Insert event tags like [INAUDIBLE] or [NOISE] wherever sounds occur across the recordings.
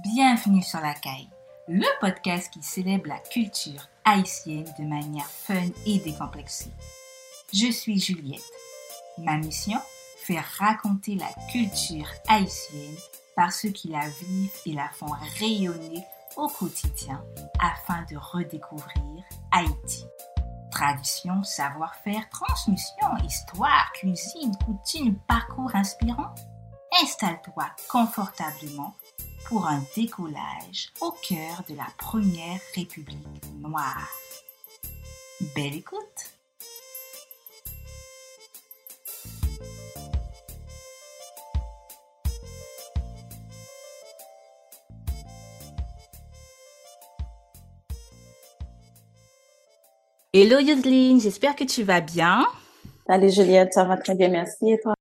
Bienvenue sur la caille, le podcast qui célèbre la culture haïtienne de manière fun et décomplexée. Je suis Juliette. Ma mission Faire raconter la culture haïtienne par ceux qui la vivent et la font rayonner au quotidien afin de redécouvrir Haïti. Tradition, savoir-faire, transmission, histoire, cuisine, coutume, parcours inspirant. Installe-toi confortablement pour un décollage au cœur de la première République noire. Belle écoute! Hello Yoseline, j'espère que tu vas bien. Salut Juliette, ça va très bien, merci. Et toi?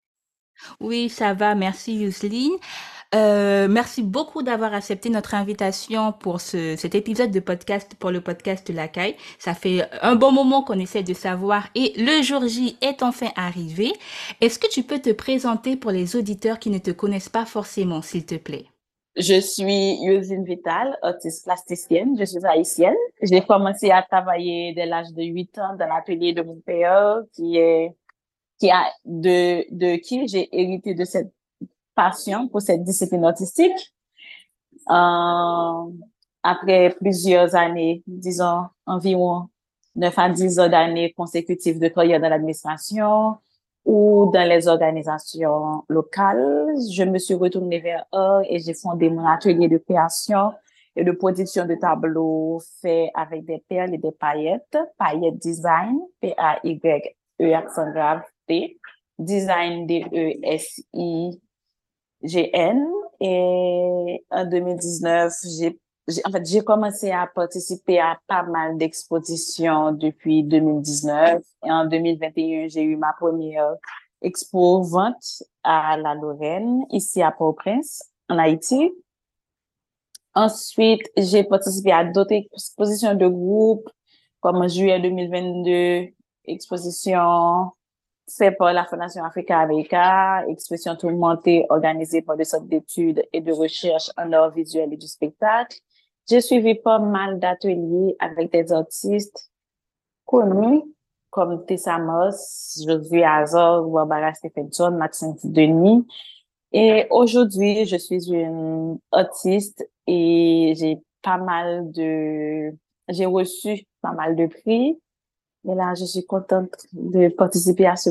Oui, ça va, merci Yoseline. Euh, merci beaucoup d'avoir accepté notre invitation pour ce, cet épisode de podcast pour le podcast La. Ça fait un bon moment qu'on essaie de savoir et le jour J est enfin arrivé. Est-ce que tu peux te présenter pour les auditeurs qui ne te connaissent pas forcément, s'il te plaît? Je suis Yosine Vital, autiste plasticienne. Je suis haïtienne. J'ai commencé à travailler dès l'âge de 8 ans dans l'atelier de mon père, qui est, qui a, de, de qui j'ai hérité de cette passion pour cette discipline artistique. Euh, après plusieurs années, disons environ 9 à 10 ans d'années consécutives de travail dans l'administration ou dans les organisations locales, je me suis retournée vers eux et j'ai fondé mon atelier de création et de production de tableaux faits avec des perles et des paillettes, paillettes design, P-A-Y-E accent grave T, design D-E-S-I GN et en 2019, j'ai en fait, j'ai commencé à participer à pas mal d'expositions depuis 2019 et en 2021, j'ai eu ma première expo vente à la Lorraine, ici à Port-au-Prince, en Haïti. Ensuite, j'ai participé à d'autres expositions de groupe, comme en juillet 2022, exposition fait par la Fondation Africa America, expression tourmentée organisée par le Centre d'études et de recherche en art visuel et du spectacle. J'ai suivi pas mal d'ateliers avec des artistes connus comme Tessa Moss, Josué Azor, Barbara Stephenson, Maxime Denis. Et aujourd'hui, je suis une artiste et j'ai pas mal de, j'ai reçu pas mal de prix. Et là, je suis contente de participer à ce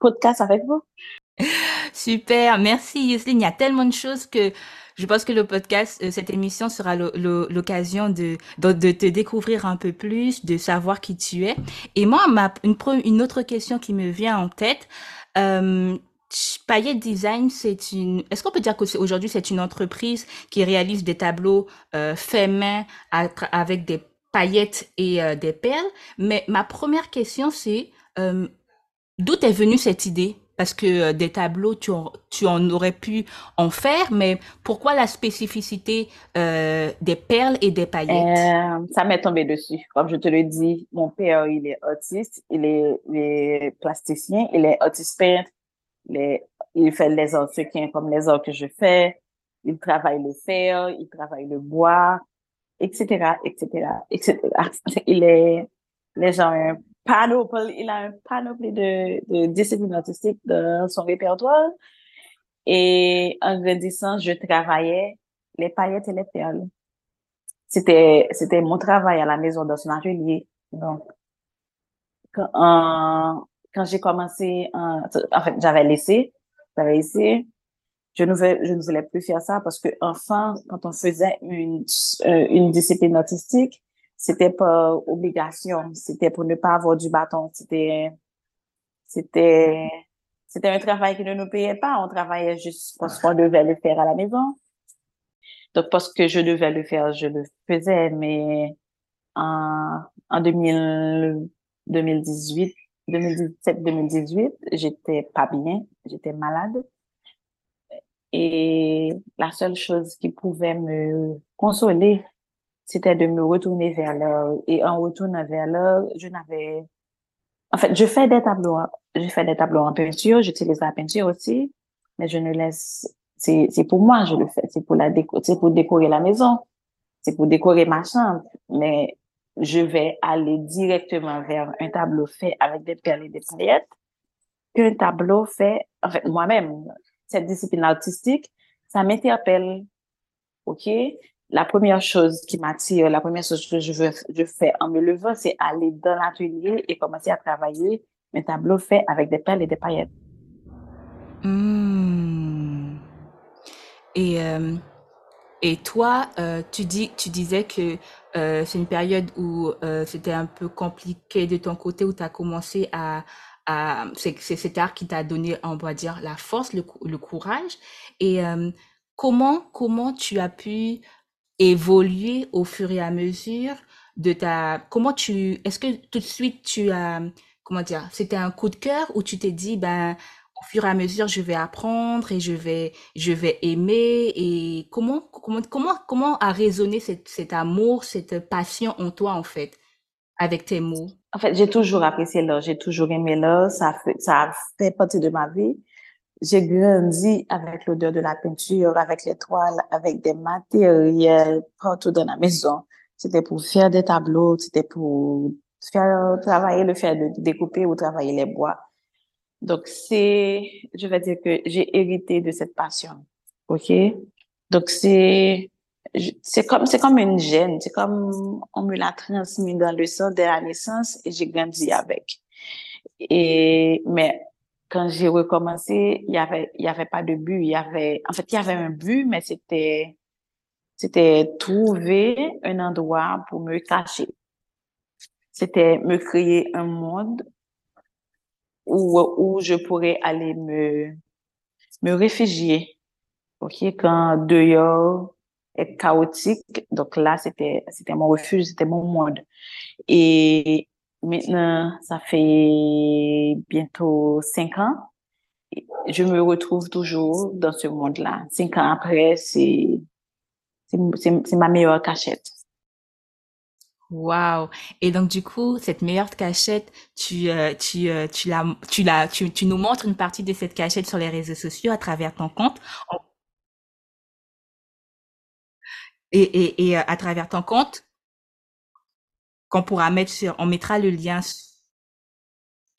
podcast avec vous. Super, merci Yusline. Il y a tellement de choses que je pense que le podcast, euh, cette émission sera l'occasion de, de, te découvrir un peu plus, de savoir qui tu es. Et moi, une, autre question qui me vient en tête, euh, Design, c'est une. Est-ce qu'on peut dire qu'aujourd'hui c'est une entreprise qui réalise des tableaux euh, faits main avec des paillettes et euh, des perles. Mais ma première question, c'est euh, d'où est venue cette idée? Parce que euh, des tableaux, tu en, tu en aurais pu en faire, mais pourquoi la spécificité des perles et des paillettes? Ça m'est tombé dessus. Comme je te le dis, mon père, il est autiste, il est, plasticien, il est autiste peintre, il, il fait les arts comme les arts que je fais. Il travaille le fer, il travaille le bois, etc., etc., etc. Il est, les un panoplie, il a un panoplie de, de disciplines artistiques dans son répertoire. Et en grandissant, je travaillais les paillettes et les perles. C'était, c'était mon travail à la maison dans son atelier. Donc, quand, quand j'ai commencé, en, en fait, j'avais laissé, j'avais laissé, je ne, voulais, je ne voulais plus faire ça parce que enfin, quand on faisait une, euh, une discipline artistique, c'était pas obligation, c'était pour ne pas avoir du bâton, c'était, c'était, c'était un travail qui ne nous payait pas, on travaillait juste parce qu'on devait le faire à la maison. Donc, parce que je devais le faire, je le faisais, mais en, en 2000, 2018, 2017, 2018, j'étais pas bien, j'étais malade. Et la seule chose qui pouvait me consoler, c'était de me retourner vers l'heure. Et en retournant vers l'heure, je n'avais... En fait, je fais des tableaux, je fais des tableaux en peinture, j'utilise la peinture aussi, mais je ne laisse c'est, c'est pour moi, je le fais. C'est pour la déco, c'est pour décorer la maison. C'est pour décorer ma chambre. Mais je vais aller directement vers un tableau fait avec des perles et des paillettes qu'un tableau fait, en fait, moi-même, cette discipline artistique, ça m'interpelle. OK? La première chose qui m'attire, la première chose que je fais en me levant, c'est aller dans l'atelier et commencer à travailler un tableau fait avec des perles et des paillettes. Mmh. Et, euh, et toi, euh, tu, dis, tu disais que euh, c'est une période où euh, c'était un peu compliqué de ton côté, où tu as commencé à... c'est cet art qui t'a donné, on va dire, la force, le, le courage. Et euh, comment, comment tu as pu évoluer au fur et à mesure de ta... Comment tu... Est-ce que tout de suite tu as... Comment dire? C'était un coup de cœur ou tu t'es dit, ben au fur et à mesure, je vais apprendre et je vais, je vais aimer. Et comment, comment, comment, comment a résonné cet, cet amour, cette passion en toi, en fait, avec tes mots? En fait, j'ai toujours apprécié l'art, j'ai toujours aimé l'art, ça fait, ça fait partie de ma vie. J'ai grandi avec l'odeur de la peinture, avec les toiles, avec des matériels partout dans la maison. C'était pour faire des tableaux, c'était pour faire travailler le fait de découper ou travailler les bois. Donc, c'est, je vais dire que j'ai hérité de cette passion. OK? Donc, c'est, c'est comme, c'est comme une gêne. C'est comme on me l'a transmis dans le sang dès la naissance et j'ai grandi avec. Et, mais quand j'ai recommencé, il y avait, il y avait pas de but. Il y avait, en fait, il y avait un but, mais c'était, c'était trouver un endroit pour me cacher. C'était me créer un monde où, où je pourrais aller me, me réfugier. OK? Quand dehors est chaotique. Donc là, c'était, c'était mon refuge, c'était mon monde. Et maintenant, ça fait bientôt cinq ans. Je me retrouve toujours dans ce monde-là. Cinq ans après, c'est, c'est ma meilleure cachette. Waouh! Et donc du coup, cette meilleure cachette, tu euh, tu euh, tu la tu la tu nous montres une partie de cette cachette sur les réseaux sociaux à travers ton compte. Et et et euh, à travers ton compte qu'on pourra mettre sur on mettra le lien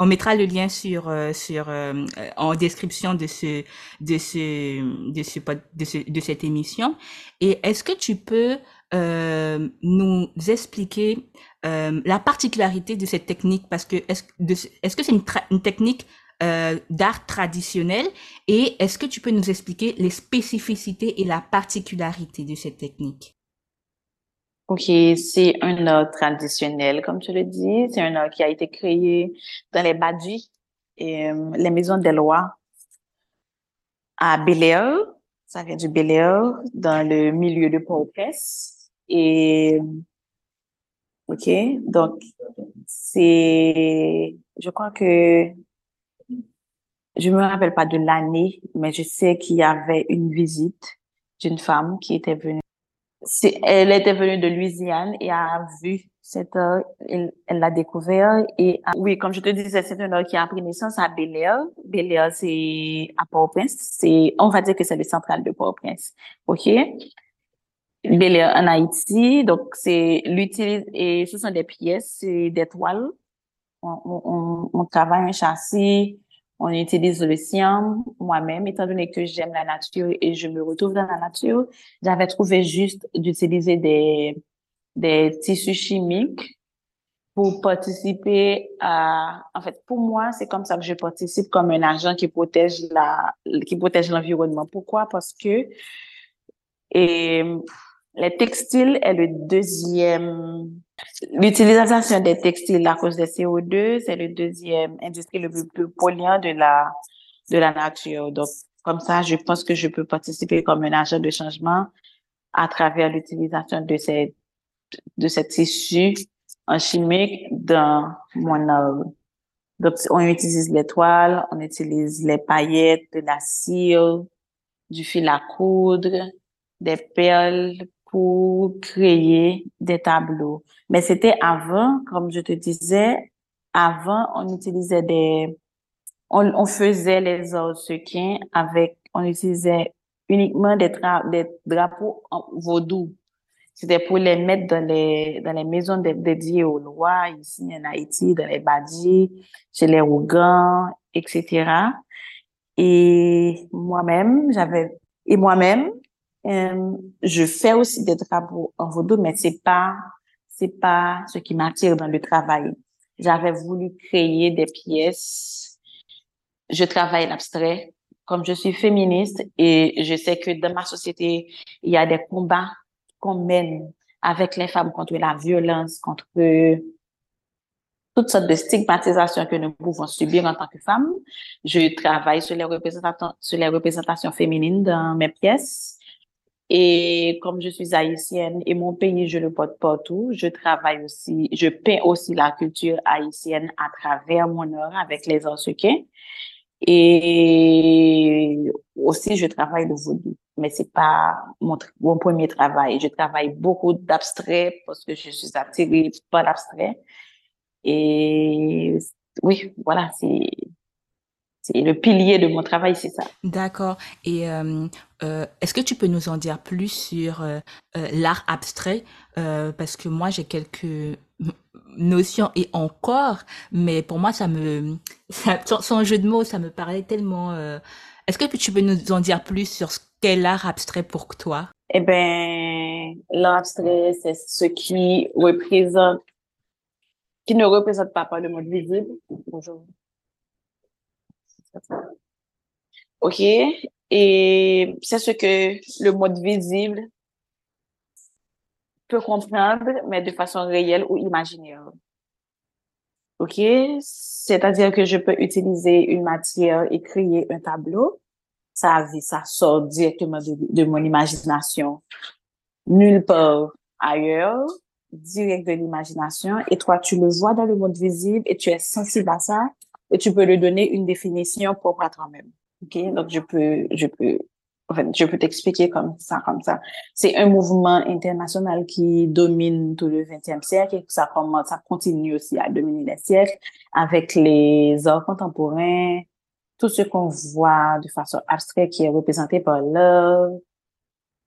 on mettra le lien sur euh, sur euh, en description de ce de ce de ce de, ce, de cette émission. Et est-ce que tu peux euh, nous expliquer euh, la particularité de cette technique? Parce que est-ce est-ce que c'est une, une, technique euh, d'art traditionnel et est-ce que tu peux nous expliquer les spécificités et la particularité de cette technique? Ok, c'est un art traditionnel, comme tu le dis. C'est un art qui a été créé dans les badis et euh, les maisons des lois à Bel Ça vient du Bel dans le milieu de Port-au-Prince. Et, OK, donc, c'est, je crois que, je me rappelle pas de l'année, mais je sais qu'il y avait une visite d'une femme qui était venue. Elle était venue de Louisiane et a vu cette heure, elle l'a découvert et oui, comme je te disais, c'est une heure qui a pris naissance à Bel Air. Bel Air, c'est à Port-au-Prince. C'est, on va dire que c'est le central de Port-au-Prince. OK? Bel en Haïti. Donc, c'est l'utilise et ce sont des pièces, c'est des toiles. On, on, on, travaille un châssis, on utilise le sien. Moi-même, étant donné que j'aime la nature et je me retrouve dans la nature, j'avais trouvé juste d'utiliser des, des tissus chimiques pour participer à, en fait, pour moi, c'est comme ça que je participe comme un agent qui protège la, qui protège l'environnement. Pourquoi? Parce que, et, les textiles est le deuxième, l'utilisation des textiles à cause des CO2, c'est le deuxième industrie le plus, polluant de la, de la nature. Donc, comme ça, je pense que je peux participer comme un agent de changement à travers l'utilisation de ces, de ces tissus en chimique dans mon œuvre. Donc, on utilise les toiles, on utilise les paillettes, de la cire, du fil à coudre, des perles pour créer des tableaux. Mais c'était avant, comme je te disais, avant, on utilisait des, on, on faisait les sequins avec, on utilisait uniquement des, des drapeaux en vaudou. C'était pour les mettre dans les, dans les maisons dédiées aux lois, ici en Haïti, dans les badis, chez les Rougans, etc. Et moi-même, j'avais, et moi-même, euh, je fais aussi des drapeaux en vaudou, mais c'est pas, c'est pas ce qui m'attire dans le travail. J'avais voulu créer des pièces. Je travaille l'abstrait. Comme je suis féministe et je sais que dans ma société, il y a des combats qu'on mène avec les femmes contre la violence, contre toutes sortes de stigmatisations que nous pouvons subir en tant que femmes. Je travaille sur les représentations, sur les représentations féminines dans mes pièces. Et comme je suis haïtienne et mon pays, je le porte partout, je travaille aussi, je peins aussi la culture haïtienne à travers mon art avec les Ansuquins. Et aussi, je travaille le vaudou, mais c'est pas mon, mon premier travail. Je travaille beaucoup d'abstrait parce que je suis attirée par l'abstrait. Et oui, voilà, c'est c'est le pilier de mon travail, c'est ça. D'accord. Et euh, euh, est-ce que tu peux nous en dire plus sur euh, l'art abstrait? Parce que moi, j'ai quelques notions et encore, mais pour moi, ça me, ça, son jeu de mots, ça me paraît tellement. Est-ce que tu peux nous en dire plus sur ce qu'est l'art abstrait pour toi? Eh ben, l'art abstrait, c'est ce qui représente, qui ne représente pas, pas le monde visible. Bonjour. OK. Et c'est ce que le monde visible peut comprendre, mais de façon réelle ou imaginaire. OK? C'est-à-dire que je peux utiliser une matière et créer un tableau. Ça, ça sort directement de, de mon imagination. Nulle part ailleurs, direct de l'imagination. Et toi, tu le vois dans le monde visible et tu es sensible à ça et tu peux lui donner une définition propre à toi-même. OK? Donc, je peux, je peux, en je peux t'expliquer comme ça, comme ça. C'est un mouvement international qui domine tout le 20e siècle et ça commence, ça continue aussi à dominer les siècles avec les arts contemporains, tout ce qu'on voit de façon abstraite qui est représenté par l'art.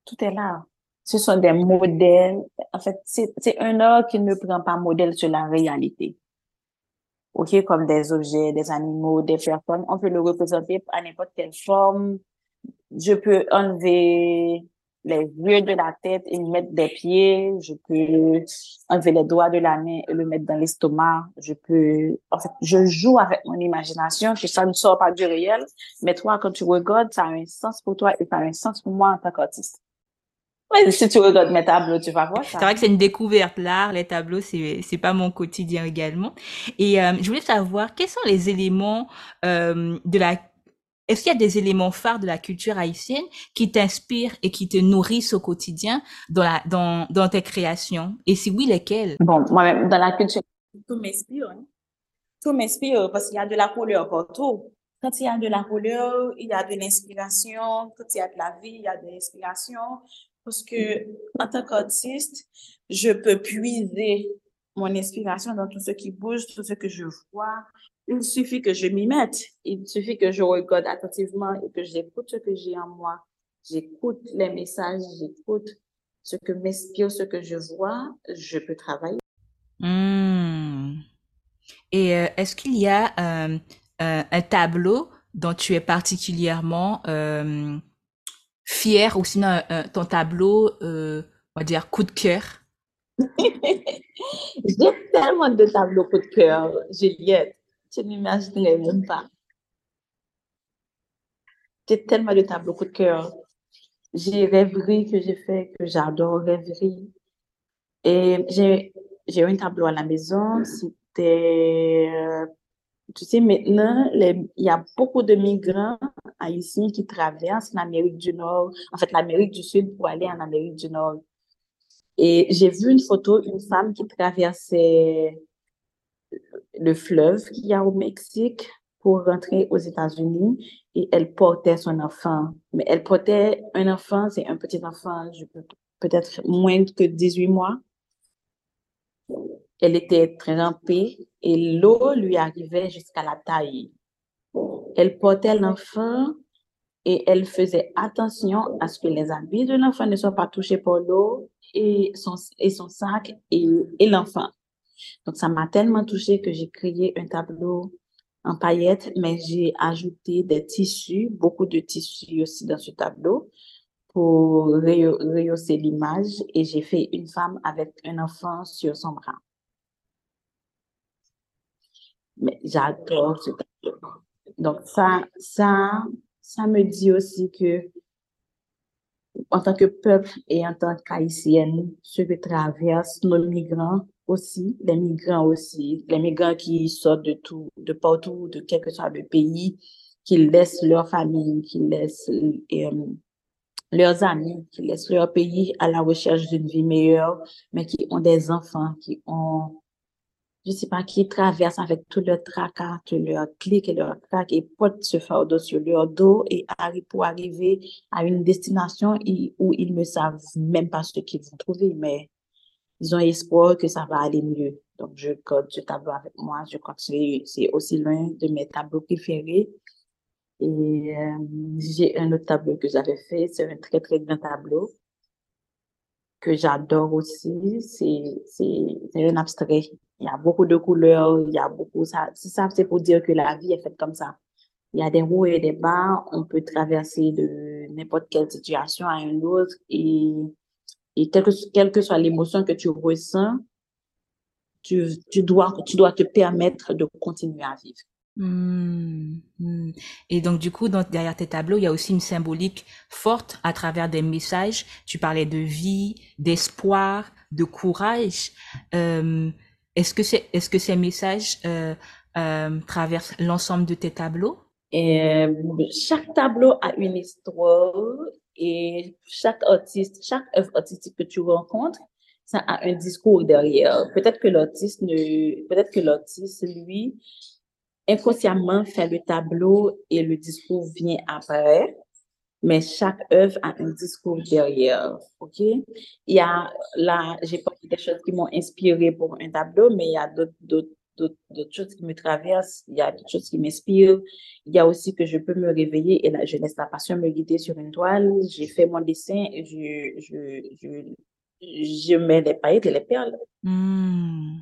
Tout est là. Ce sont des modèles. En fait, c'est un art qui ne prend pas modèle sur la réalité. OK, comme des objets, des animaux, des personnes. On peut le représenter à n'importe quelle forme. Je peux enlever les yeux de la tête et mettre des pieds. Je peux enlever les doigts de la main et le mettre dans l'estomac. Je peux, en fait, je joue avec mon imagination, que ça ne sort pas du réel. Mais toi, quand tu regardes, ça a un sens pour toi et ça a un sens pour moi en tant qu'artiste. Ouais, si tu regardes mes tableaux, tu vas voir ça. C'est vrai que c'est une découverte. L'art, les tableaux, c'est c'est pas mon quotidien également. Et euh, je voulais savoir quels sont les éléments euh, de la est-ce qu'il y a des éléments phares de la culture haïtienne qui t'inspirent et qui te nourrissent au quotidien dans la dans dans tes créations? Et si oui, lesquels? Bon, moi-même dans la culture, tout m'inspire. Hein? Tout m'inspire parce qu'il y a de la couleur partout. Quand il y a de la couleur, il y a de l'inspiration. Quand il y a de la vie, il y a de l'inspiration parce que en tant qu'artiste, je peux puiser mon inspiration dans tout ce qui bouge, tout ce que je vois. Il suffit que je m'y mette. Il suffit que je regarde attentivement et que j'écoute ce que j'ai en moi. J'écoute les messages, j'écoute ce que m'inspire, ce que je vois. Je peux travailler. Mmh. Et euh, est-ce qu'il y a euh, euh, un tableau dont tu es particulièrement euh, fier ou sinon euh, ton tableau, euh, on va dire, coup de cœur? [LAUGHS] J'ai tellement de tableaux coup de cœur, Juliette. Tu n'imaginerais même pas. J'ai tellement de tableaux coup de cœur. J'ai rêverie que j'ai fait, que j'adore rêverie. Et j'ai, j'ai un tableau à la maison. C'était euh, tu sais, maintenant, il y a beaucoup de migrants haïtiens qui traversent l'Amérique du Nord, en fait, l'Amérique du Sud pour aller en Amérique du Nord. Et j'ai vu une photo, une femme qui traversait le fleuve qu'il y a au Mexique pour rentrer aux États-Unis et elle portait son enfant. Mais elle portait un enfant, c'est un petit enfant, peut-être moins que 18 mois. Elle était trempée et l'eau lui arrivait jusqu'à la taille. Elle portait l'enfant et elle faisait attention à ce que les habits de l'enfant ne soient pas touchés par l'eau et son, et son sac et, et l'enfant. Donc, ça m'a tellement touchée que j'ai créé un tableau en paillettes, mais j'ai ajouté des tissus, beaucoup de tissus aussi dans ce tableau pour rehausser l'image et j'ai fait une femme avec un enfant sur son bras. Mais j'adore ce tableau. Donc, ça, ça, ça me dit aussi que, en tant que peuple et en tant qu'haïtienne, ce que traversent nos migrants aussi, les migrants aussi, les migrants qui sortent de tout, de partout, de quel que soit le pays, qui laissent leur famille, qui laissent euh, leurs amis, qui laissent leur pays à la recherche d'une vie meilleure, mais qui ont des enfants, qui ont je sais pas, qui traversent avec tout leur tracas, tout leur clic et leur crack et portent ce fardeau sur leur dos et pour arriver à une destination où ils ne savent même pas ce qu'ils vont trouver, mais ils ont espoir que ça va aller mieux. Donc, je code ce tableau avec moi. Je crois que c'est aussi l'un de mes tableaux préférés. Et euh, j'ai un autre tableau que j'avais fait. C'est un très, très grand tableau que j'adore aussi. C'est un abstrait. Il y a beaucoup de couleurs, il y a beaucoup, ça, ça c'est pour dire que la vie est faite comme ça. Il y a des hauts et des bas, on peut traverser de n'importe quelle situation à une autre et, et quelle, que, quelle que soit l'émotion que tu ressens, tu, tu, dois, tu dois te permettre de continuer à vivre. Mmh, mmh. Et donc, du coup, derrière tes tableaux, il y a aussi une symbolique forte à travers des messages. Tu parlais de vie, d'espoir, de courage. Euh, est-ce que, ces messages euh, euh, traversent l'ensemble de tes tableaux? Chaque tableau a une histoire et chaque artiste, chaque œuvre artistique que tu rencontres, ça a un discours derrière. Peut-être que l'artiste peut-être que l'artiste, lui, inconsciemment fait le tableau et le discours vient après mais chaque œuvre a un discours derrière, ok? Il y a là, j'ai pas des choses qui m'ont inspiré pour un tableau, mais il y a d'autres, choses qui me traversent, il y a d'autres choses qui m'inspirent. Il y a aussi que je peux me réveiller et là, je laisse la passion me guider sur une toile. J'ai fait mon dessin et je, je, je, je mets les paillettes et les perles. Mmh.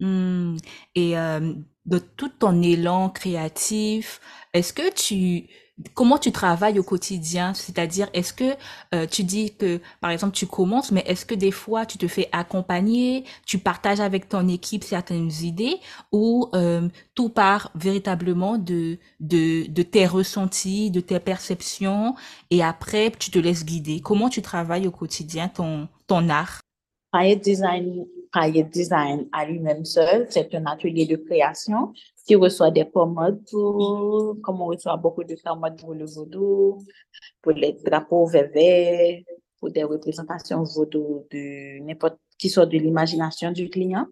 Mmh. Et euh, de tout ton élan créatif, est-ce que tu comment tu travailles au quotidien? C'est-à-dire, est-ce que euh, tu dis que, par exemple, tu commences, mais est-ce que des fois tu te fais accompagner, tu partages avec ton équipe certaines idées, ou euh, tout part véritablement de, de, de tes ressentis, de tes perceptions, et après tu te laisses guider? Comment tu travailles au quotidien ton, ton art? Design, Payet Design à lui-même seul, c'est un atelier de création. Qui reçoit des commandes pour, comme on reçoit beaucoup de commandes pour le vaudou, pour les drapeaux verts, pour des représentations vaudou de n'importe qui soit de l'imagination du client.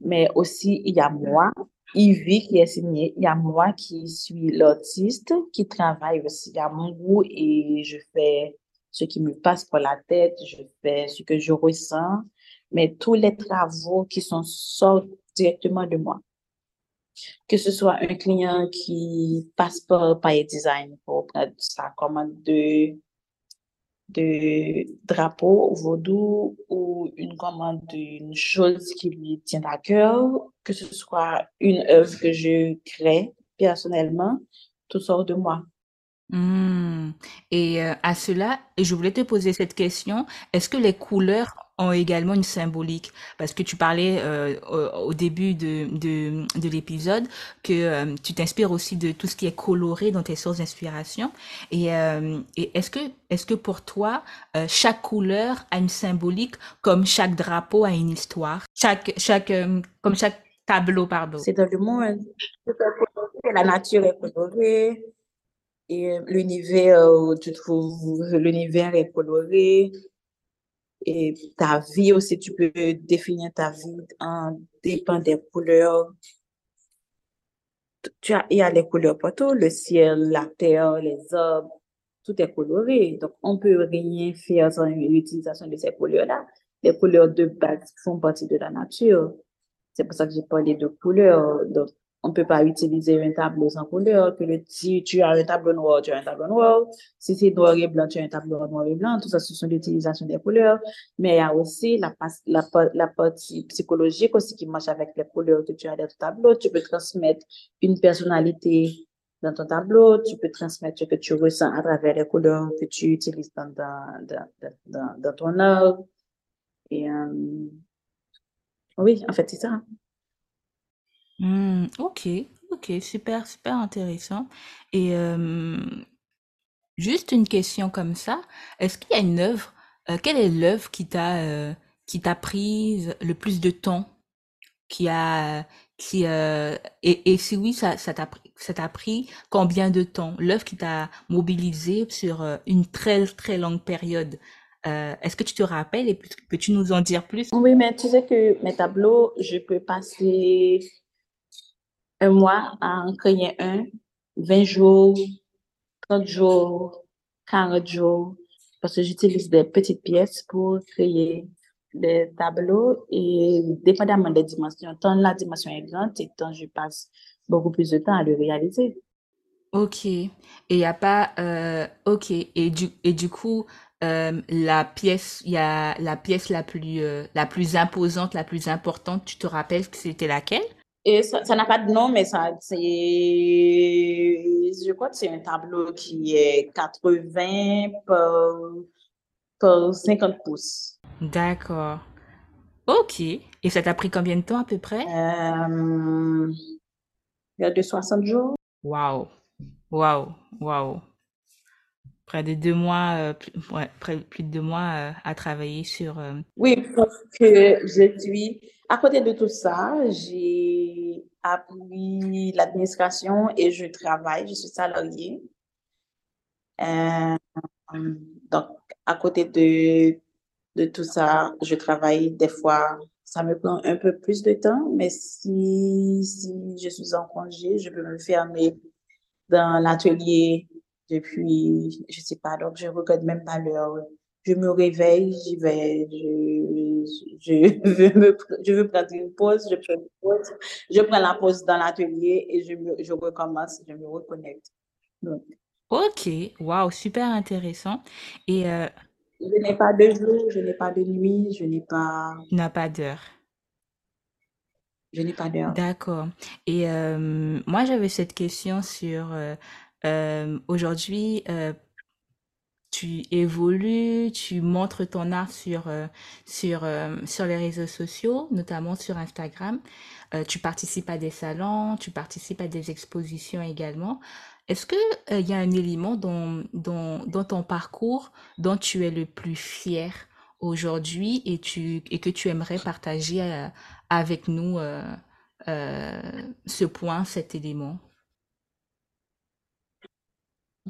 Mais aussi, il y a moi, Yves qui est signé, il y a moi qui suis l'artiste, qui travaille aussi à mon goût et je fais ce qui me passe par la tête, je fais ce que je ressens, mais tous les travaux qui sont sortent directement de moi que ce soit un client qui passe par Payet Design pour prendre sa commande de, de drapeau vaudou ou une commande d'une chose qui lui tient à cœur, que ce soit une œuvre que je crée personnellement, tout sort de moi. Mmh. Et euh, à cela, je voulais te poser cette question, est-ce que les couleurs ont également une symbolique. Parce que tu parlais euh, au, début de, de, de l'épisode que euh, tu t'inspires aussi de tout ce qui est coloré dans tes sources d'inspiration. Et, euh, et est-ce que est-ce que pour toi chaque couleur a une symbolique comme chaque drapeau a une histoire? Chaque chaque comme chaque tableau pardon. C'est dans le monde. La nature est colorée et l'univers tu trouves l'univers est coloré et ta vie aussi, tu peux définir ta vie en dépend des couleurs. Tu as, il y a les couleurs partout, le ciel, la terre, les arbres, tout est coloré. Donc, on peut rien faire sans l'utilisation de ces couleurs-là. Les couleurs de base font partie de la nature. C'est pour ça que j'ai parlé de couleurs. Donc, on peut pas utiliser un tableau sans couleur, que si tu as un tableau noir, tu as un tableau noir. Si c'est noir et blanc, tu as un tableau noir et blanc. Tout ça, ce sont l'utilisation des couleurs. Mais il y a aussi la, la, la partie psychologique aussi qui marche avec les couleurs que tu as dans ton tableau. Tu peux transmettre une personnalité dans ton tableau, tu peux transmettre ce que tu ressens à travers les couleurs que tu utilises dans, dans, dans, dans, ton œuvre. Et euh, oui, en fait, c'est ça. Hmm, ok, ok, super, super intéressant. Et juste une question comme ça, est-ce qu'il y a une œuvre, euh, quelle est l'œuvre qui t'a euh, qui t'a prise le plus de temps, qui a qui euh, et, si oui, ça t'a pris ça t'a pris combien de temps? L'œuvre qui t'a mobilisé sur euh, une très très longue période. Est-ce que tu te rappelles et peux- peux-tu nous en dire plus? Oui, mais tu sais que mes tableaux, je peux passer un mois à en créer un, 20 jours, 30 jours, 40 jours, parce que j'utilise des petites pièces pour créer des tableaux et dépendamment des dimensions, tant la dimension est grande et tant je passe beaucoup plus de temps à le réaliser. Ok. Et il a pas. Euh, ok. Et du et du coup, euh, la pièce, y a la pièce la plus euh, la plus imposante, la plus importante. Tu te rappelles que c'était laquelle? Et ça, n'a pas de nom, mais ça, c'est, je crois que c'est un tableau qui est 80 par, par 50 pouces. D'accord. Ok. Et ça t'a pris combien de temps à peu près? Euh, il y a de 60 jours. Waouh. Waouh. Waouh. Près de deux mois, euh, plus, ouais, près, de deux mois euh, à travailler sur. euh, Oui, parce que je suis, à côté de tout ça, j'ai appris l'administration et je travaille, je suis salariée. Donc, à côté de, de tout ça, je travaille des fois, ça me prend un peu plus de temps, mais si, si je suis en congé, je peux me fermer dans l'atelier depuis, je sais pas, donc je regarde même pas l'heure. Je me réveille, j'y vais, je, je veux me, je veux prendre une pause, je prends une pause, je prends la pause dans l'atelier et je me, je recommence, je me reconnecte. Donc, Ok. Waouh. Super intéressant. Et euh, je n'ai pas de jour, je n'ai pas de nuit, je n'ai pas, tu n'as pas d'heure. je n'ai pas d'heure. D'accord. Et euh, moi, j'avais cette question sur euh, euh, aujourd'hui, euh, tu évolues, tu montres ton art sur euh, sur euh, sur les réseaux sociaux, notamment sur Instagram. Euh, tu participes à des salons, tu participes à des expositions également. Est-ce euh, il y a un élément dans dans dans ton parcours dont tu es le plus fier aujourd'hui et et que tu aimerais partager avec nous ce point, cet élément?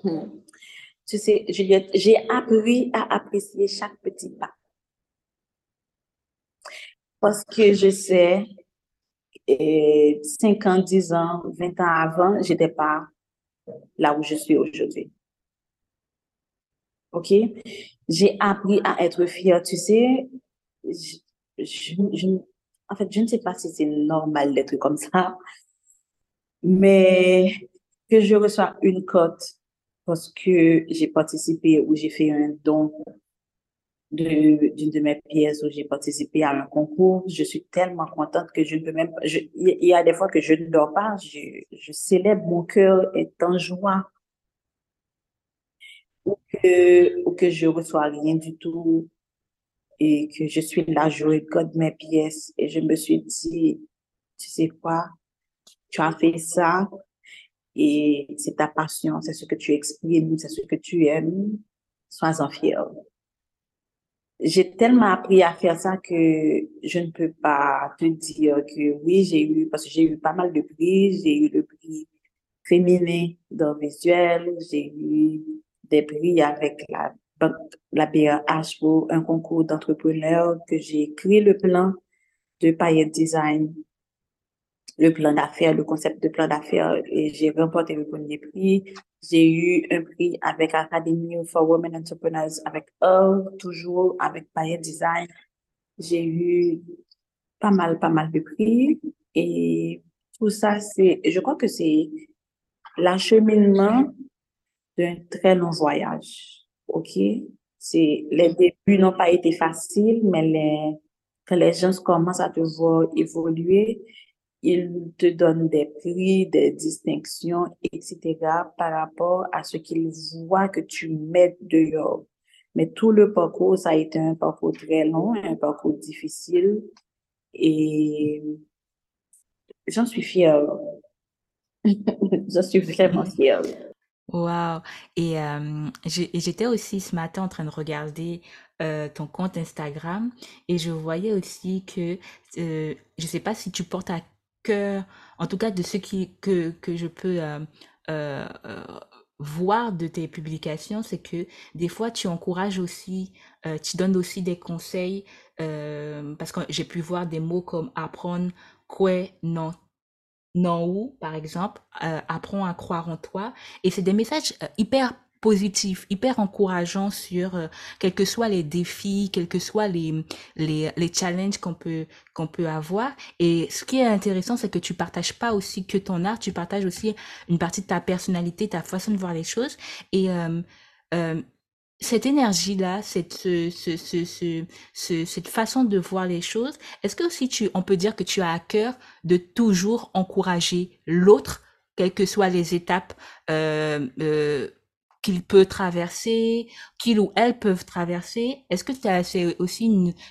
Mhm. Tu sais, Juliette, j'ai appris à apprécier chaque petit pas parce que je sais, et 5 ans, 10 ans, 20 ans avant, j'étais pas là où je suis aujourd'hui. OK? J'ai appris à être fière. Tu sais, je, je, je- en fait, je ne sais pas si c'est normal d'être comme ça, mais que je reçois une cote parce que j'ai participé ou j'ai fait un don d'une de mes pièces où j'ai participé à un concours. Je suis tellement contente que je ne peux même pas, il y a des fois que je ne dors pas, je, je célèbre, mon cœur est en joie que, ou que je reçois rien du tout et que je suis là, je regarde mes pièces et je me suis dit, tu sais quoi, tu as fait ça et c'est ta passion, c'est ce que tu exprimes, c'est ce que tu aimes, sois-en fier. J'ai tellement appris à faire ça que je ne peux pas te dire que oui, j'ai eu, parce que j'ai eu pas mal de prix, j'ai eu le prix féminin dans visuel, j'ai eu des prix avec la, la BRH pour un concours d'entrepreneurs que j'ai créé le plan de Payet Design, le plan d'affaires, le concept de plan d'affaires et j'ai remporté le premier prix. J'ai eu un prix avec Academy for Women Entrepreneurs avec eux, toujours avec Payet Design. J'ai eu pas mal, pas mal de prix et tout ça, c'est, je crois que c'est l'acheminement d'un très long voyage. OK? C'est, les débuts n'ont pas été faciles, mais les, les gens commencent à te voir évoluer, ils te donnent des prix, des distinctions, etc. par rapport à ce qu'ils voient que tu mets dehors. Mais tout le parcours, ça a été un parcours très long, un parcours difficile. Et j'en suis fière. [LAUGHS] j'en suis vraiment fière. Wow. Et euh, j'étais aussi ce matin en train de regarder euh, ton compte Instagram et je voyais aussi que euh, je sais pas si tu portes à cœur, en tout cas de ce qui que, que je peux euh, euh, voir de tes publications, c'est que des fois tu encourages aussi, tu donnes aussi des conseils parce que j'ai pu voir des mots comme apprendre quoi non non ou, par exemple, euh, apprends à croire en toi. Et c'est des messages euh, hyper positifs, hyper encourageants sur euh, quels que soient les défis, quels que soient les, les, les challenges qu'on peut, qu'on peut avoir. Et ce qui est intéressant, c'est que tu partages pas aussi que ton art, tu partages aussi une partie de ta personnalité, ta façon de voir les choses. Et euh, euh, cette énergie-là, cette, ce, ce, ce, ce, cette façon de voir les choses, est-ce que aussi tu, on peut dire que tu as à cœur de toujours encourager l'autre, quelles que soient les étapes euh, euh, qu'il peut traverser, qu'il ou elle peuvent traverser. Est-ce que c'est aussi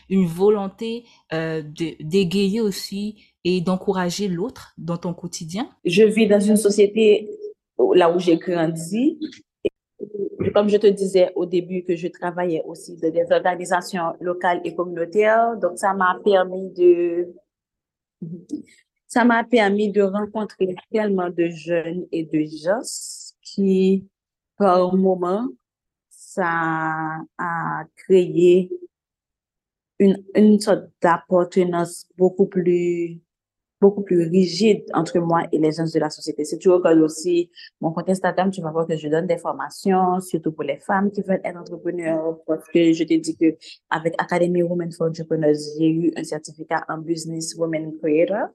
une, volonté euh, d'égayer aussi et d'encourager l'autre dans ton quotidien? Je vis dans une société là où j'ai grandi comme je te disais au début que je travaillais aussi dans des organisations locales et communautaires, donc ça m'a permis de ça m'a permis de rencontrer tellement de jeunes et de gens qui, par moment, ça a créé une, une sorte d'appartenance beaucoup plus beaucoup plus rigide entre moi et les gens de la société. Si tu regardes aussi mon compte Instagram, tu vas voir que je donne des formations, surtout pour les femmes qui veulent être entrepreneurs, parce que je te dis que avec Academy Women for Entrepreneurs, j'ai eu un certificat en Business Women Creator.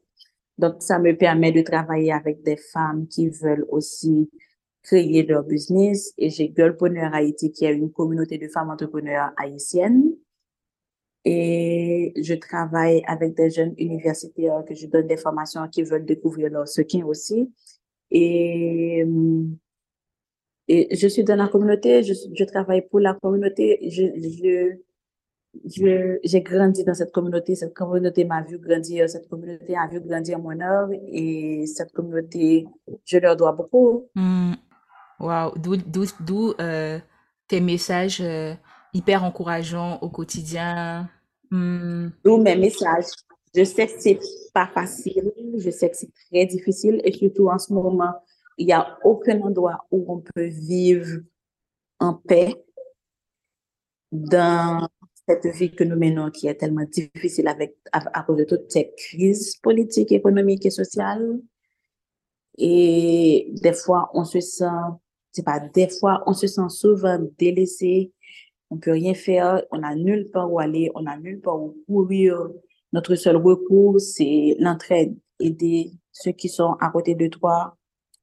Donc, ça me permet de travailler avec des femmes qui veulent aussi créer leur business. Et j'ai Girlpreneur Haïti, qui est une communauté de femmes entrepreneurs haïtiennes et je travaille avec des jeunes universitaires que je donne des formations qui veulent découvrir leur soutien aussi. Et, et je suis dans la communauté, je, travaille pour la communauté. Je, je, j'ai grandi dans cette communauté. Cette communauté m'a vu grandir. Cette communauté a vu grandir mon œuvre. Et cette communauté, je leur dois beaucoup. Mmh. Wow. D'où, euh, tes messages euh, hyper encourageant au quotidien. Hmm. D'où mes messages. Je sais que c'est pas facile, je sais que c'est très difficile et surtout en ce moment, il n'y a aucun endroit où on peut vivre en paix dans cette vie que nous menons qui est tellement difficile avec, à, cause de toutes ces crises politiques, économiques et sociales. Et des fois, on se sent, c'est pas des fois, on se sent souvent délaissé on peut rien faire, on n'a nulle part où aller, on n'a nulle part où courir. Notre seul recours, c'est l'entraide, aider ceux qui sont à côté de toi,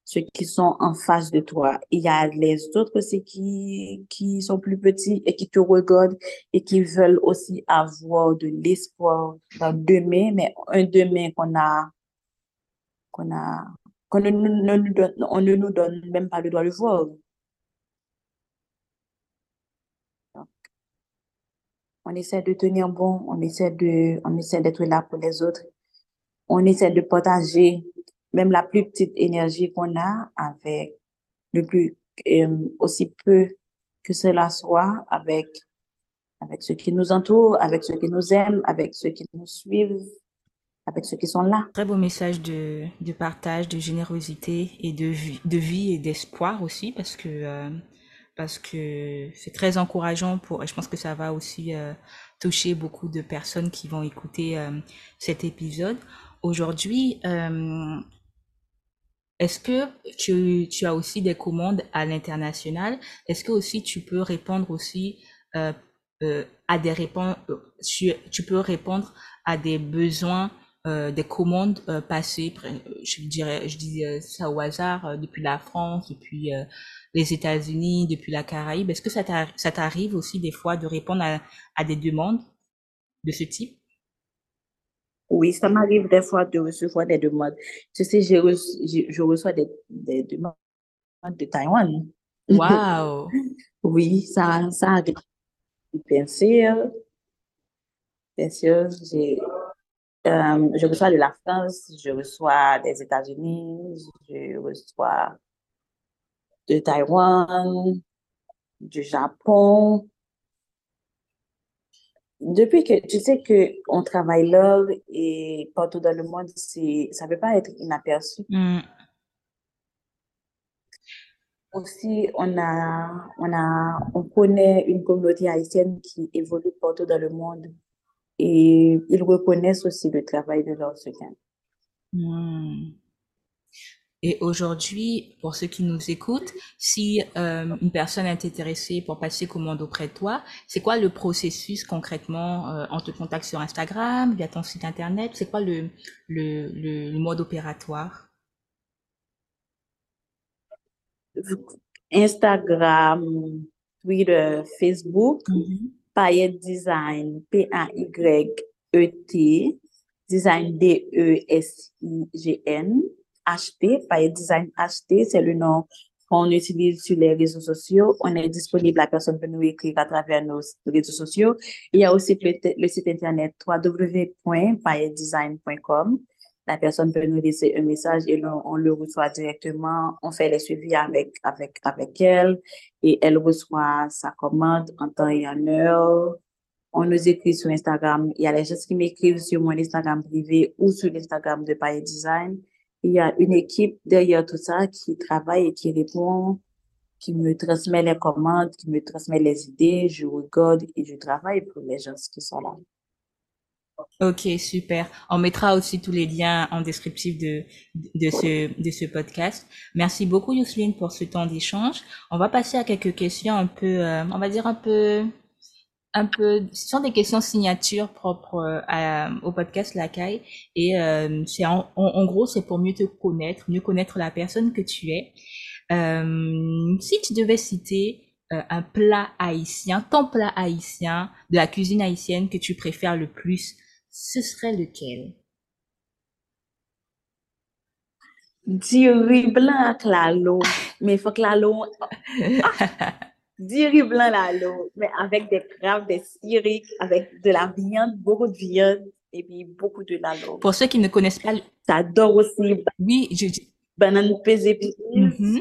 ceux qui sont en face de toi. Il y a les autres aussi qui, qui sont plus petits et qui te regardent et qui veulent aussi avoir de l'espoir dans demain, mais un demain qu'on a, qu'on a, qu'on ne, nous donne, on ne nous donne même pas le droit de voir. on essaie de tenir bon, on essaie de, on essaie d'être là pour les autres. On essaie de partager même la plus petite énergie qu'on a avec le plus, euh, aussi peu que cela soit avec, avec ceux qui nous entourent, avec ceux qui nous aiment, avec ceux qui nous suivent, avec ceux qui sont là. Très beau message de, partage, de générosité et de vie, et d'espoir aussi parce que, euh, c'est très encourageant pour, je pense que ça va aussi euh, toucher beaucoup de personnes qui vont écouter euh, cet épisode. Aujourd'hui, est-ce que tu, tu, as aussi des commandes à l'international? Est-ce que aussi tu peux répondre aussi à des réponses, tu, peux répondre à des besoins euh, des commandes euh, passées, je dirais, je dis ça au hasard, depuis la France, depuis les États-Unis, depuis la Caraïbe. Est-ce que ça t'arrive aussi des fois de répondre à, à des demandes de ce type? Oui, ça m'arrive des fois de recevoir des demandes. Tu sais, je, je, reçois des, des, demandes de Taïwan. Wow! [LAUGHS] oui, ça, ça arrive. Bien sûr, bien sûr, j'ai, euh, je reçois de la France, je reçois des États-Unis, je reçois de Taïwan, du Japon, depuis que tu sais que on travaille là et partout dans le monde, ça peut pas être inaperçu. Mm. Aussi, on a, on a, on connaît une communauté haïtienne qui évolue partout dans le monde et ils reconnaissent aussi le travail de leurs soutiens. Mm. Et aujourd'hui, pour ceux qui nous écoutent, si euh, une personne est intéressée pour passer commande auprès de toi, c'est quoi le processus concrètement euh, On te contacte sur Instagram, via ton site internet? C'est quoi le, le, le, mode opératoire? Instagram, Twitter, Facebook, mm Design, P-A-Y-E-T, Design D-E-S-I-G-N. HP, Payet Design HP, c'est le nom qu'on utilise sur les réseaux sociaux. On est disponible, la personne peut nous écrire à travers nos réseaux sociaux. Il y a aussi le, site internet www.payetdesign.com. La personne peut nous laisser un message et on, le reçoit directement. On fait les suivis avec, avec, avec elle et elle reçoit sa commande en temps et en heure. On nous écrit sur Instagram. Il y a les gens qui m'écrivent sur mon Instagram privé ou sur l'Instagram de Payet Design il y a une équipe derrière tout ça qui travaille et qui répond, qui me transmet les commandes, qui me transmet les idées. Je regarde et je travaille pour les gens qui sont là. Ok, super. On mettra aussi tous les liens en descriptif de, de, ce, de ce podcast. Merci beaucoup, Yousline, pour ce temps d'échange. On va passer à quelques questions un peu, euh, on va dire un peu un peu, ce sont des questions signatures propres euh, au podcast Lacaille et euh, c'est en, gros c'est pour mieux te connaître, mieux connaître la personne que tu es. Si tu devais citer un plat haïtien, ton plat haïtien de la cuisine haïtienne que tu préfères le plus, ce serait lequel? Du riz blanc avec la mais il faut que la du [LAUGHS] riz blanc l'eau, mais avec des crabes, des syriques, avec de la viande, beaucoup de viande et puis beaucoup de lalo. Pour ceux qui ne connaissent pas, j'adore aussi. Oui, je banane pesée mm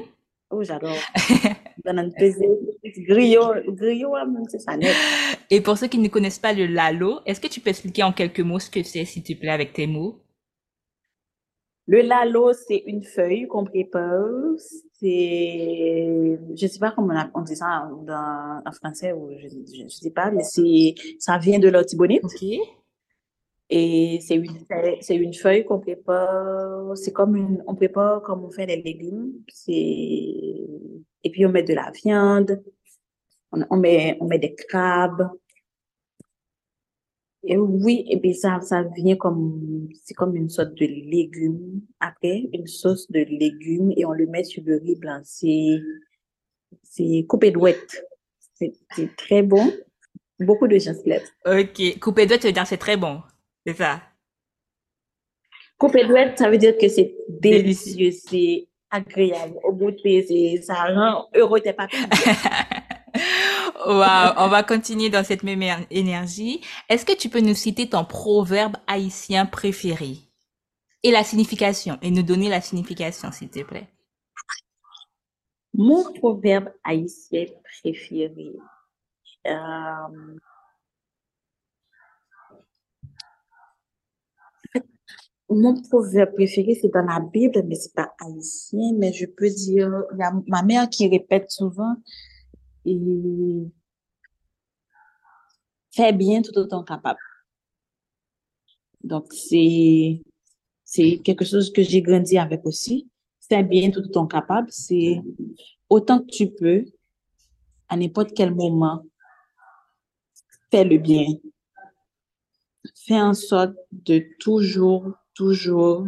Oh, j'adore. [LAUGHS] pesée, griot, griot, c'est ça net. [LAUGHS] Et pour ceux qui ne connaissent pas le lalo, est-ce que tu peux expliquer en quelques mots ce que c'est, s'il te plaît, avec tes mots? Le lalo, c'est une feuille qu'on prépare. C'est, je sais pas comment on dit ça en français ou je, je, sais pas, mais c'est, ça vient de l'ortibonite. Ok. Et c'est une, c'est une feuille qu'on prépare. C'est comme une, on prépare comme on fait les légumes. C'est, et puis on met de la viande. On, on met, on met des crabes. Et oui, et puis ça, ça vient comme, c'est comme une sorte de légume. Après, une sauce de légumes et on le met sur le riz blanc. C'est, c'est coupé douette. C'est, c'est très bon. Beaucoup de gens se lèvent. Ok. Coupé douette, ça veut dire c'est très bon. C'est ça. Coupé douette, ça veut dire que c'est délicieux, c'est agréable. Au bout de ça rend heureux tes papilles. [LAUGHS] Wow, on va continuer dans cette même énergie. Est-ce que tu peux nous citer ton proverbe haïtien préféré? Et la signification et nous donner la signification, s'il te plaît? Mon proverbe haïtien préféré. Euh, mon proverbe préféré, c'est dans la Bible, mais c'est pas haïtien, mais je peux dire, il y a ma mère qui répète souvent, et fais bien tout autant capable. Donc, c'est, c'est quelque chose que j'ai grandi avec aussi. Fais bien tout autant capable, c'est autant que tu peux, à n'importe quel moment, fais le bien. fais en sorte de toujours, toujours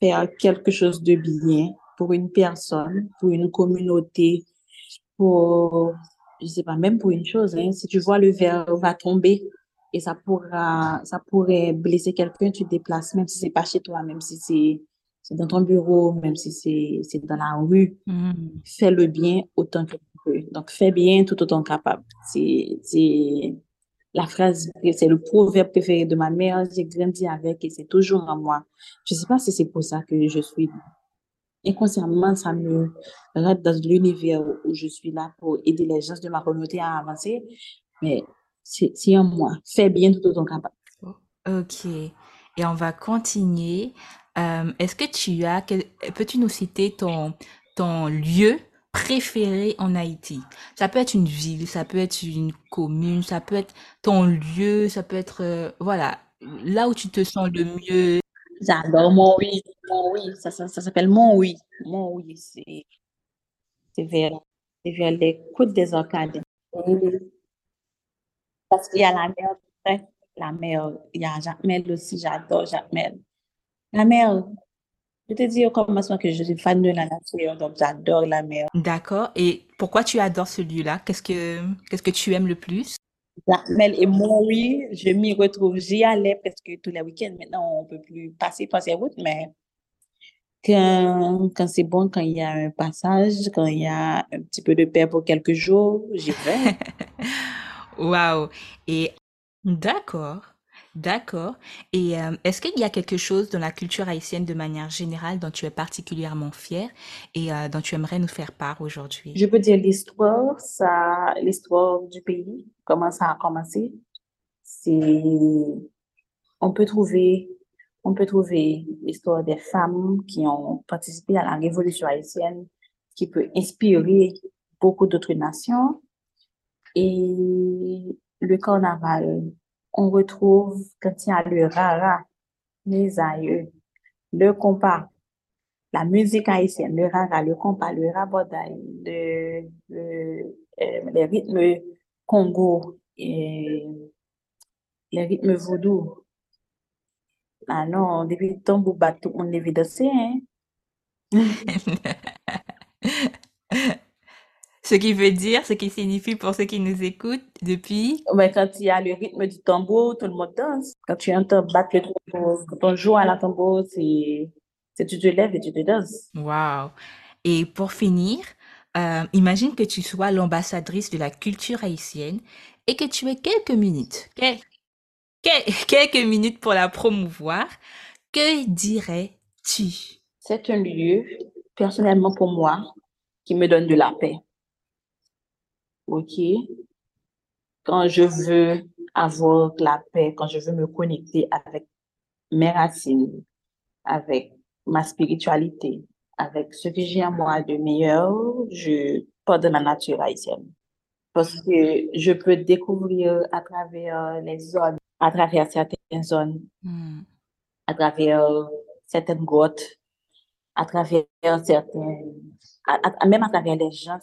faire quelque chose de bien pour une personne, pour une communauté, pour, je sais pas, même pour une chose, hein, si tu vois le verre va tomber et ça pourra, ça pourrait blesser quelqu'un, tu te déplaces, même si c'est pas chez toi, même si c'est, c'est dans ton bureau, même si c'est, dans la rue, Mm. fais le bien autant que tu peux. Donc, fais bien tout autant capable. C'est la phrase, c'est le proverbe préféré de ma mère, j'ai grandi avec et c'est toujours en moi. Je sais pas si c'est pour ça que je suis inconsciemment, ça me rate dans l'univers où je suis là pour aider les gens de ma communauté à avancer, mais c'est en moi. Fais bien tout autant capable. Ok. Et on va continuer. Euh, est-ce que tu as, peux-tu nous citer ton, ton lieu préféré en Haïti? Ça peut être une ville, ça peut être une commune, ça peut être ton lieu, ça peut être, euh, voilà, là où tu te sens le mieux. J'adore mon oui, mon oui, ça, s'appelle mon oui. Mon oui, c'est vers, vers les côtes des Orcades. Parce qu'il y a la mer, la mer, il y a Jacmel aussi, j'adore Jacmel. La mer, je te dis au commencement que je suis fan de la nature, donc j'adore la mer. D'accord. Et pourquoi tu adores ce lieu-là? Qu'est-ce que, qu'est-ce que tu aimes le plus? Jacmel et mon oui, je m'y retrouve. J'y allais presque tous les week-ends. Maintenant, on peut plus passer par ces routes, mais quand, quand c'est bon, quand il y a un passage, quand il y a un petit peu de paix pour quelques jours, j'y vais. [LAUGHS] Waouh. Et d'accord, d'accord. Et euh, est-ce qu'il y a quelque chose dans la culture haïtienne de manière générale dont tu es particulièrement fier et euh, dont tu aimerais nous faire part aujourd'hui? Je peux dire l'histoire, ça, l'histoire du pays, comment ça a commencé. C'est, on peut trouver, on peut trouver l'histoire des femmes qui ont participé à la révolution haïtienne, qui peut inspirer beaucoup d'autres nations. Et le carnaval, on retrouve quand il y a le rara, les aïeux, le compas, la musique haïtienne, le rara, le compas, le rabodaï, le, le, euh, les rythmes congo et les rythmes vaudou. Ah non, depuis tout le monde devait danser, hein. [LAUGHS] Ce qui veut dire, ce qui signifie pour ceux qui nous écoutent depuis. Ouais, quand il y a le rythme du tambour, tout le monde danse. Quand tu entends battre le tambour, quand on joue à la tambour, c'est, tu te lèves et tu te danses. Waouh. Et pour finir, euh, imagine que tu sois l'ambassadrice de la culture haïtienne et que tu aies quelques minutes, quel- quel- quelques minutes pour la promouvoir. Que dirais-tu? C'est un lieu, personnellement pour moi, qui me donne de la paix. OK? Quand je veux avoir de la paix, quand je veux me connecter avec mes racines, avec ma spiritualité, avec ce que j'ai en moi de meilleur, je pars dans la nature haïtienne. Parce que je peux découvrir à travers les zones, à travers certaines zones, Hmm. à travers certaines grottes, à travers certains, à- à- même à travers les gens,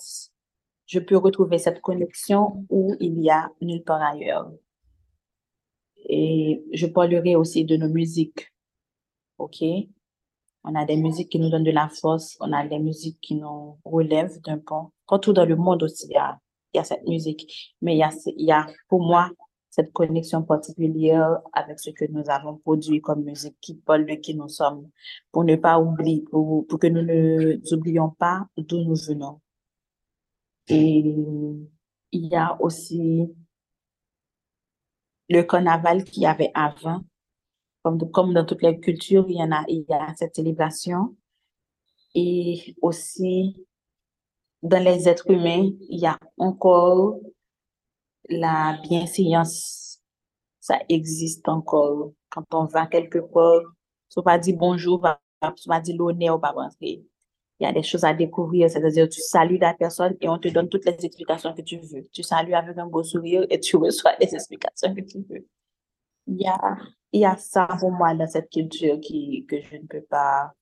je peux retrouver cette connexion où il y a nulle part ailleurs. Et je parlerai aussi de nos musiques. OK? On a des musiques qui nous donnent de la force, on a des musiques qui nous relèvent d'un pont. Partout dans le monde aussi, il y a, il y a cette musique. Mais il y a, il y a, pour moi, cette connexion particulière avec ce que nous avons produit comme musique qui parle de qui nous sommes, pour ne pas oublier, pour, pour que nous ne oublions pas d'où nous venons. Et il y a aussi le carnaval qu'il y avait avant. Comme, dans toutes les cultures, il y en a, il y a cette célébration. Et aussi, dans les êtres humains, il y a encore la bienséance. Ça existe encore. Quand on va quelque part, vas pas dire bonjour, tu vas dire l'honneur, pas rentrer. Il y a des choses à découvrir, c'est-à-dire tu salues la personne et on te donne toutes les explications que tu veux. Tu salues avec un beau sourire et tu [LAUGHS] reçois les explications que tu veux. Il y a, il y a ça pour moi dans cette culture qui, que je ne peux pas,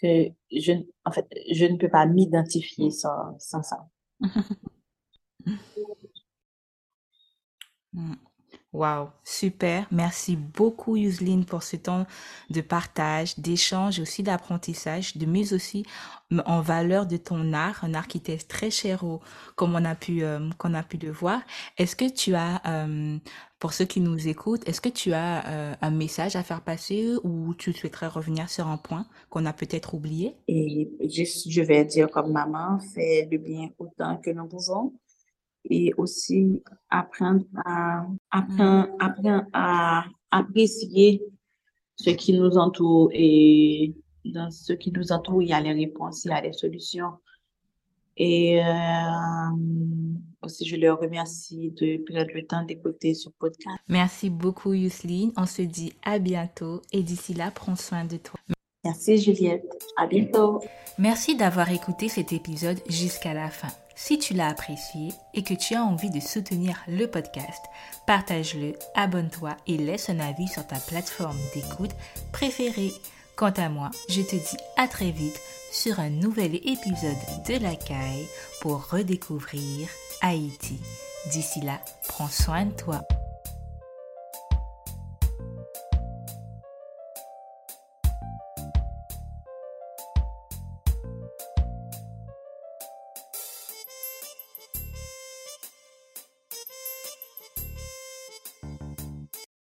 que je, en fait, je ne peux pas m'identifier sans, sans ça. [LAUGHS] Wow, super. Merci beaucoup, Yuseline, pour ce temps de partage, d'échange, aussi d'apprentissage, de mise aussi en valeur de ton art, un t'est très cher, comme on a pu, euh, a pu le voir. Est-ce que tu as, euh, pour ceux qui nous écoutent, est-ce que tu as euh, un message à faire passer ou tu souhaiterais revenir sur un point qu'on a peut-être oublié? Et je, je vais dire comme maman, fais le bien autant que nous pouvons et aussi apprendre à, apprendre, apprendre à apprécier ce qui nous entoure et dans ce qui nous entoure, il y a les réponses, il y a les solutions. Et euh, aussi, je leur remercie de prendre le temps d'écouter ce podcast. Merci beaucoup, Yusline. On se dit à bientôt et d'ici là, prends soin de toi. Merci, Juliette. À bientôt. Merci d'avoir écouté cet épisode jusqu'à la fin. Si tu l'as apprécié et que tu as envie de soutenir le podcast, partage-le, abonne-toi et laisse un avis sur ta plateforme d'écoute préférée. Quant à moi, je te dis à très vite sur un nouvel épisode de La Caille pour redécouvrir Haïti. D'ici là, prends soin de toi.